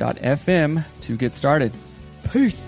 anchor.fm to get started. Peace.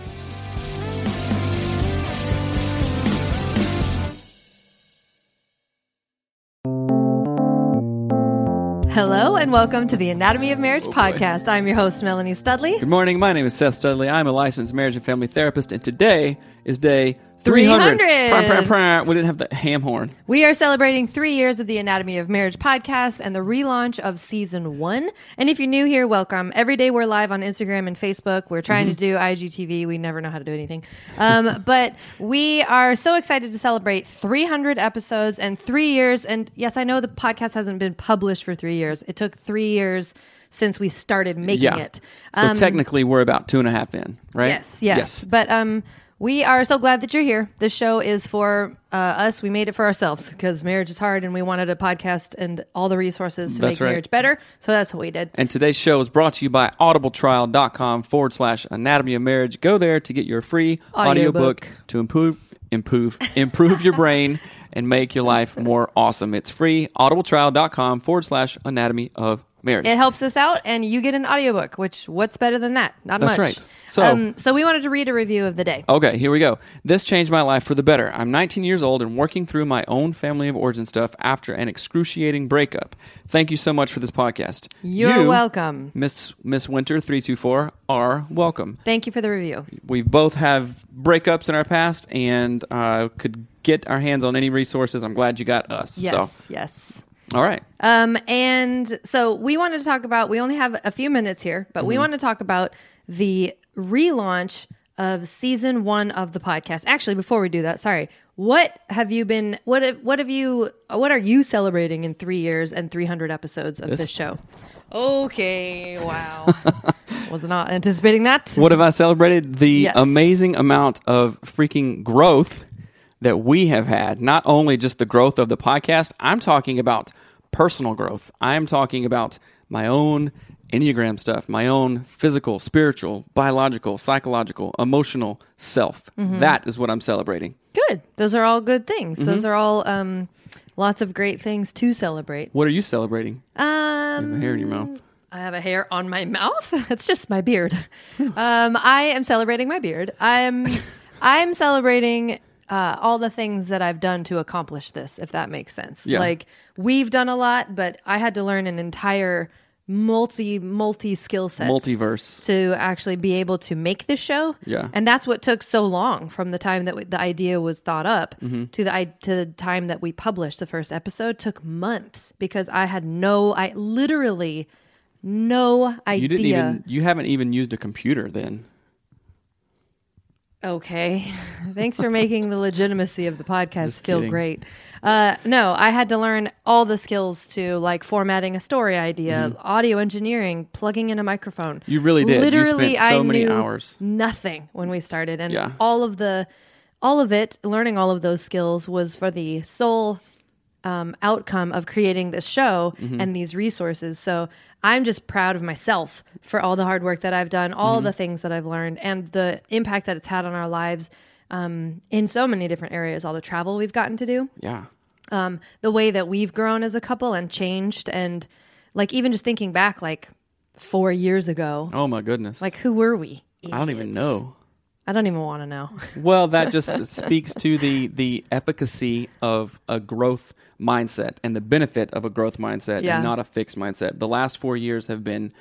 Hello, and welcome to the Anatomy of Marriage oh, podcast. I'm your host, Melanie Studley. Good morning. My name is Seth Studley. I'm a licensed marriage and family therapist, and today is day 300. 300. Prr, prr, prr. We didn't have the ham horn. We are celebrating three years of the Anatomy of Marriage podcast and the relaunch of season one. And if you're new here, welcome. Every day we're live on Instagram and Facebook. We're trying to do IGTV. We never know how to do anything. Um, but we are so excited to celebrate 300 episodes and three years. And yes, I know the podcast hasn't been published for three years. It took three years since we started making Yeah. it. So technically, we're about two and a half in, right? Yes, yes. But um, we are so glad that you're here. This show is for uh, us. We made it for ourselves because marriage is hard and we wanted a podcast and all the resources to That's make right. marriage better. So that's what we did. And today's show is brought to you by audibletrial.com forward slash anatomy of marriage. Go there to get your free Audiobook. audiobook to improve, improve, improve your brain and make your life more awesome. It's free. Audibletrial.com forward slash anatomy of marriage. It helps us out, and you get an audiobook, which what's better than that? Not much. That's much. right. So- um, so we wanted to read a review of the day. Okay, here we go. This changed my life for the better. I'm 19 years old and working through my own family of origin stuff after an excruciating breakup. Thank you so much for this podcast. You're You, welcome. Miss Miss Winter 324 are welcome. Thank you for the review. We both have breakups in our past and uh, could get our hands on any resources. I'm glad you got us. Yes, So, yes. All right. Um, and so we wanted to talk about, we only have a few minutes here, but Mm-hmm. we want to talk about the relaunch of season one of the podcast. Actually, before we do that, sorry, what have you been, what have, what have you, what are you celebrating in three years and 300 episodes of this, show? Okay, wow. Was not anticipating that. What have I celebrated? The Yes. amazing amount of freaking growth that we have had. Not only just the growth of the podcast, I'm talking about personal growth. I am talking about my own Enneagram stuff, my own physical, spiritual, biological, psychological, emotional self. Mm-hmm. That is what I'm celebrating. Good. Those are all good things. Those Mm-hmm. are all um, lots of great things to celebrate. What are you celebrating? Um, You have hair in your mouth. I have a hair on my mouth. It's just my beard. Um, I am celebrating my beard. I'm I'm celebrating uh, all the things that I've done to accomplish this, if that makes sense. Yeah. Like we've done a lot, but I had to learn an entire multi multi skill set Multiverse. to actually be able to make this show. Yeah. and that's what took so long from the time that we, the idea was thought up Mm-hmm. to the i- to the time that we published the first episode. Took months because I had no, I literally no idea. You didn't even you haven't even used a computer then. Okay. Thanks for making the legitimacy of the podcast Just feel kidding. great. Uh, no, I had to learn all the skills to like formatting a story idea, audio engineering, plugging in a microphone. Mm-hmm. You really did. You Literally, spent so I many knew hours. Nothing when we started, and Yeah. all of the, all of it, learning all of those skills was for the sole um, outcome of creating this show Mm-hmm. and these resources. So I'm just proud of myself for all the hard work that I've done, Mm-hmm. all the things that I've learned, and the impact that it's had on our lives um, in so many different areas. All the travel we've gotten to do, Yeah. um, the way that we've grown as a couple and changed, and like even just thinking back, like four years ago, Oh my goodness. like who were we? I don't even know. I don't even want to know. Well, that just speaks to the the efficacy of a growth mindset and the benefit of a growth mindset Yeah. and not a fixed mindset. The last 4 years have been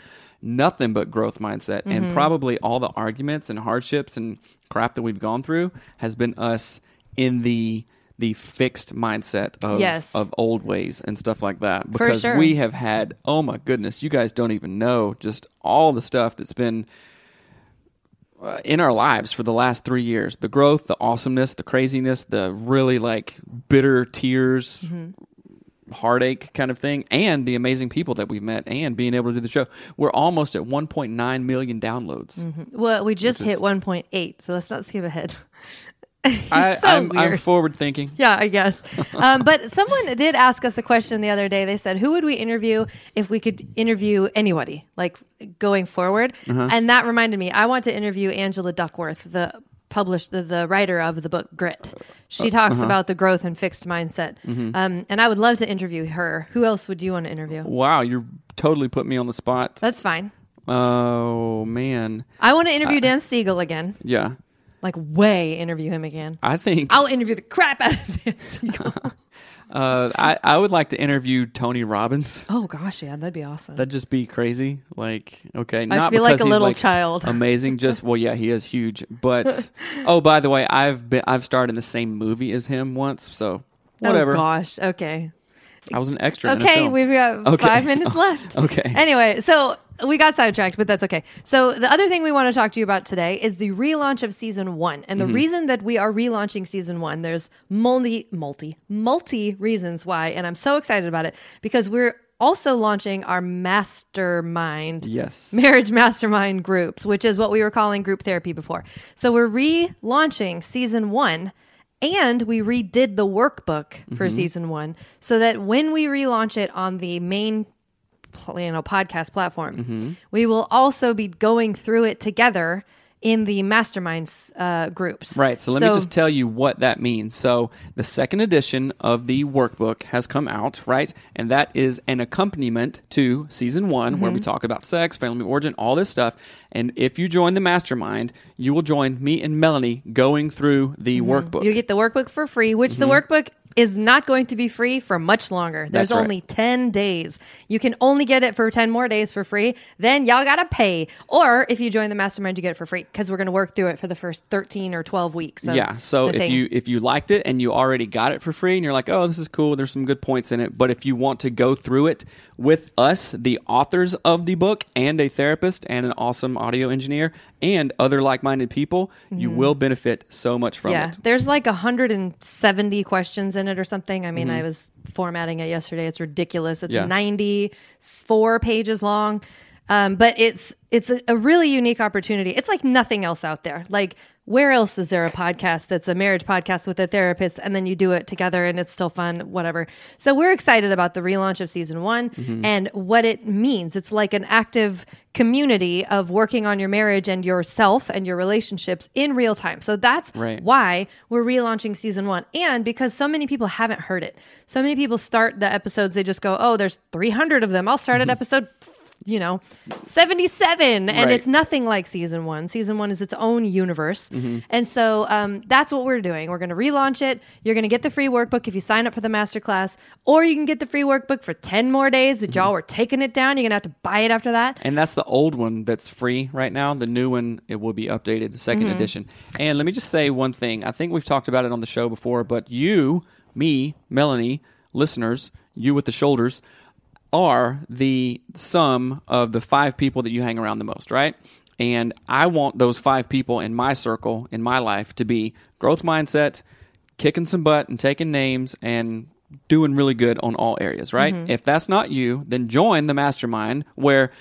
nothing but growth mindset Mm-hmm. and probably all the arguments and hardships and crap that we've gone through has been us in the the fixed mindset of Yes. of old ways and stuff like that because sure. we have had oh my goodness you guys don't even know just all the stuff that's been uh, in our lives for the last three years the growth the awesomeness the craziness the really like bitter tears heartache kind of thing and the amazing people that we've met and being able to do the show we're almost at 1.9 million downloads. Well, we just Which is- hit 1.8, so let's not skip ahead. I, so I'm, weird. I'm forward thinking yeah, I guess. Um, but someone did ask us a question the other day. They said, "Who would we interview if we could interview anybody, like going forward?" Uh-huh. And that reminded me, I want to interview Angela Duckworth, the published the, the writer of the book Grit. She Uh-huh. talks about the growth and fixed mindset, Mm-hmm. um, and I would love to interview her. Who else would you want to interview? wow you're totally put me on the spot That's fine. oh man I want to interview Dan Siegel again, yeah like way interview him again. i think I'll interview the crap out of Dan Siegel. uh, I, I would like to interview tony robbins oh gosh, yeah, that'd be awesome. That'd just be crazy. Like, okay, not feel like because a he's, little child. Amazing. Just well, yeah, he is huge. But oh, by the way, I've been I've starred in the same movie as him once. So whatever. Oh gosh. Okay. I was an extra. in a Okay, film. we've got Okay. five minutes left. Okay. Anyway, so we got sidetracked, but that's okay. So the other thing we want to talk to you about today is the relaunch of season one. And the Mm-hmm. reason that we are relaunching season one, there's multi, multi, multi reasons why. And I'm so excited about it because we're also launching our mastermind Yes. marriage mastermind groups, which is what we were calling group therapy before. So we're relaunching season one and we redid the workbook for season one so that when we relaunch it on the main you know podcast platform we will also be going through it together in the masterminds uh, groups Right. So let me just tell you what that means. So the second edition of the workbook has come out, right? And that is an accompaniment to season one, where Mm-hmm. we talk about sex, family origin, all this stuff. And if you join the mastermind, you will join me and Melanie going through the workbook. Mm-hmm. You get the workbook for free, which the workbook is not going to be free for much longer. There's right. only 10 days. You can only get it for 10 more days for free. Then y'all got to pay. Or if you join the mastermind, you get it for free because we're going to work through it for the first 13 or 12 weeks. yeah. So if thing. you if you liked it and you already got it for free and you're like, oh, this is cool, there's some good points in it. But if you want to go through it with us, the authors of the book, and a therapist and an awesome audio engineer and other like minded people, you will benefit so much from Mm-hmm. yeah, it. there's like 170 questions in or something. I mean, Mm-hmm. I was formatting it yesterday. It's ridiculous. It's Yeah. 94 pages long. Um, but it's it's a, a really unique opportunity. It's like nothing else out there. Like where else is there a podcast that's a marriage podcast with a therapist and then you do it together and it's still fun, whatever. So we're excited about the relaunch of season one Mm-hmm. and what it means. It's like an active community of working on your marriage and yourself and your relationships in real time. So that's Right. why we're relaunching season one. And because so many people haven't heard it. So many people start the episodes, they just go, oh, there's 300 of them. I'll start at episode, you know, 77. And Right. it's nothing like season one. Season one is its own universe. Mm-hmm. And so um, that's what we're doing. We're going to relaunch it. You're going to get the free workbook if you sign up for the masterclass, or you can get the free workbook for 10 more days. But Mm-hmm. y'all were taking it down. You're going to have to buy it after that. And that's the old one that's free right now. The new one, it will be updated, 2nd Mm-hmm. edition. And let me just say one thing. I think we've talked about it on the show before, but you, me, Melanie, listeners, you with the shoulders, are the sum of the five people that you hang around the most, right? And I want those five people in my circle, in my life, to be growth mindset, kicking some butt and taking names and doing really good on all areas, right? Mm-hmm. If that's not you, then join the mastermind where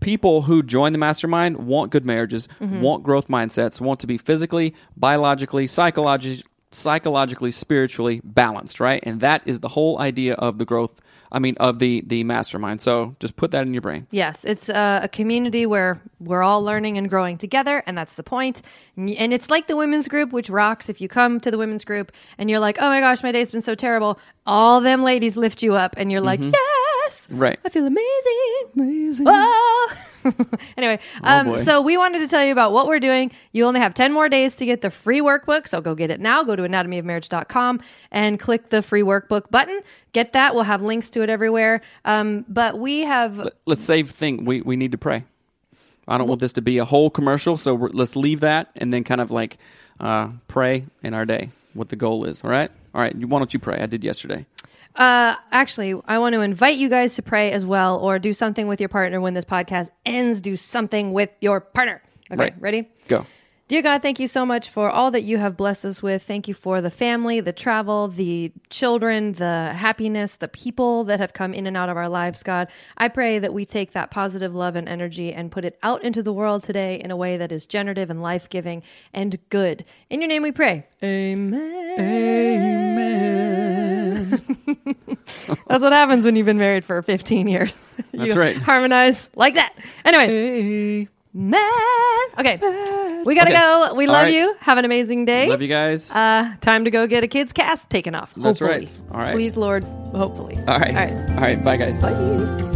people who join the mastermind want good marriages, mm-hmm. want growth mindsets, want to be physically, biologically, psychologically, psychologically, spiritually balanced, right? And that is the whole idea of the growth. I mean, of the the mastermind. So just put that in your brain. Yes, it's uh, a community where we're all learning and growing together, and that's the point. And it's like the women's group, which rocks. If you come to the women's group and you're like, "Oh my gosh, my day's been so terrible," all them ladies lift you up, and you're like, "Yes, Mm-hmm. Right. I feel amazing, amazing." Oh. anyway, um, boy. so we wanted to tell you about what we're doing. You only have 10 more days to get the free workbook, so go get it now. Go to anatomyofmarriage.com and click the free workbook button. Get that. We'll have links to it everywhere. Um, but we have Let's save thing. We we need to pray. I don't want this to be a whole commercial, so we're, let's leave that and then kind of like uh, pray in our day. What the goal is. All right. All right. Why don't you pray? I did yesterday. Uh, actually, I want to invite you guys to pray as well, or do something with your partner when this podcast ends. Do something with your partner. Okay, Right. ready? Go. Dear God, thank you so much for all that you have blessed us with. Thank you for the family, the travel, the children, the happiness, the people that have come in and out of our lives, God. I pray that we take that positive love and energy and put it out into the world today in a way that is generative and life giving and good. In your name we pray. Amen. Amen. That's what happens when you've been married for 15 years. That's right. Harmonize like that. Anyway. Man. Okay. We got to Okay. go. We All love right. you. Have an amazing day. Love you guys. Uh, time to go get a kid's cast taken off. That's right. All right. Please, Lord. Hopefully. all right. All right. All right. Bye, guys. Bye.